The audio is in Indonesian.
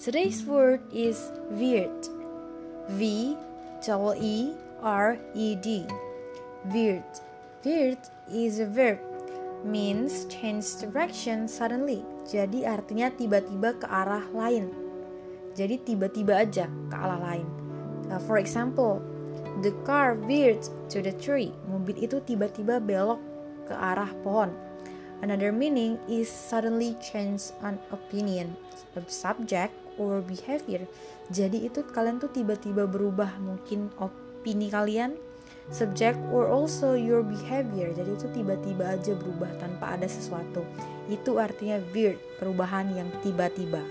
Today's word is weird. V double E R E D. Weird. Weird is a verb means change direction suddenly. Jadi artinya tiba-tiba ke arah lain. Jadi tiba-tiba aja ke arah lain. Uh, for example, the car veered to the tree. Mobil itu tiba-tiba belok ke arah pohon. Another meaning is suddenly change an opinion of subject or behavior. Jadi itu kalian tuh tiba-tiba berubah mungkin opini kalian, subject or also your behavior. Jadi itu tiba-tiba aja berubah tanpa ada sesuatu. Itu artinya weird, perubahan yang tiba-tiba.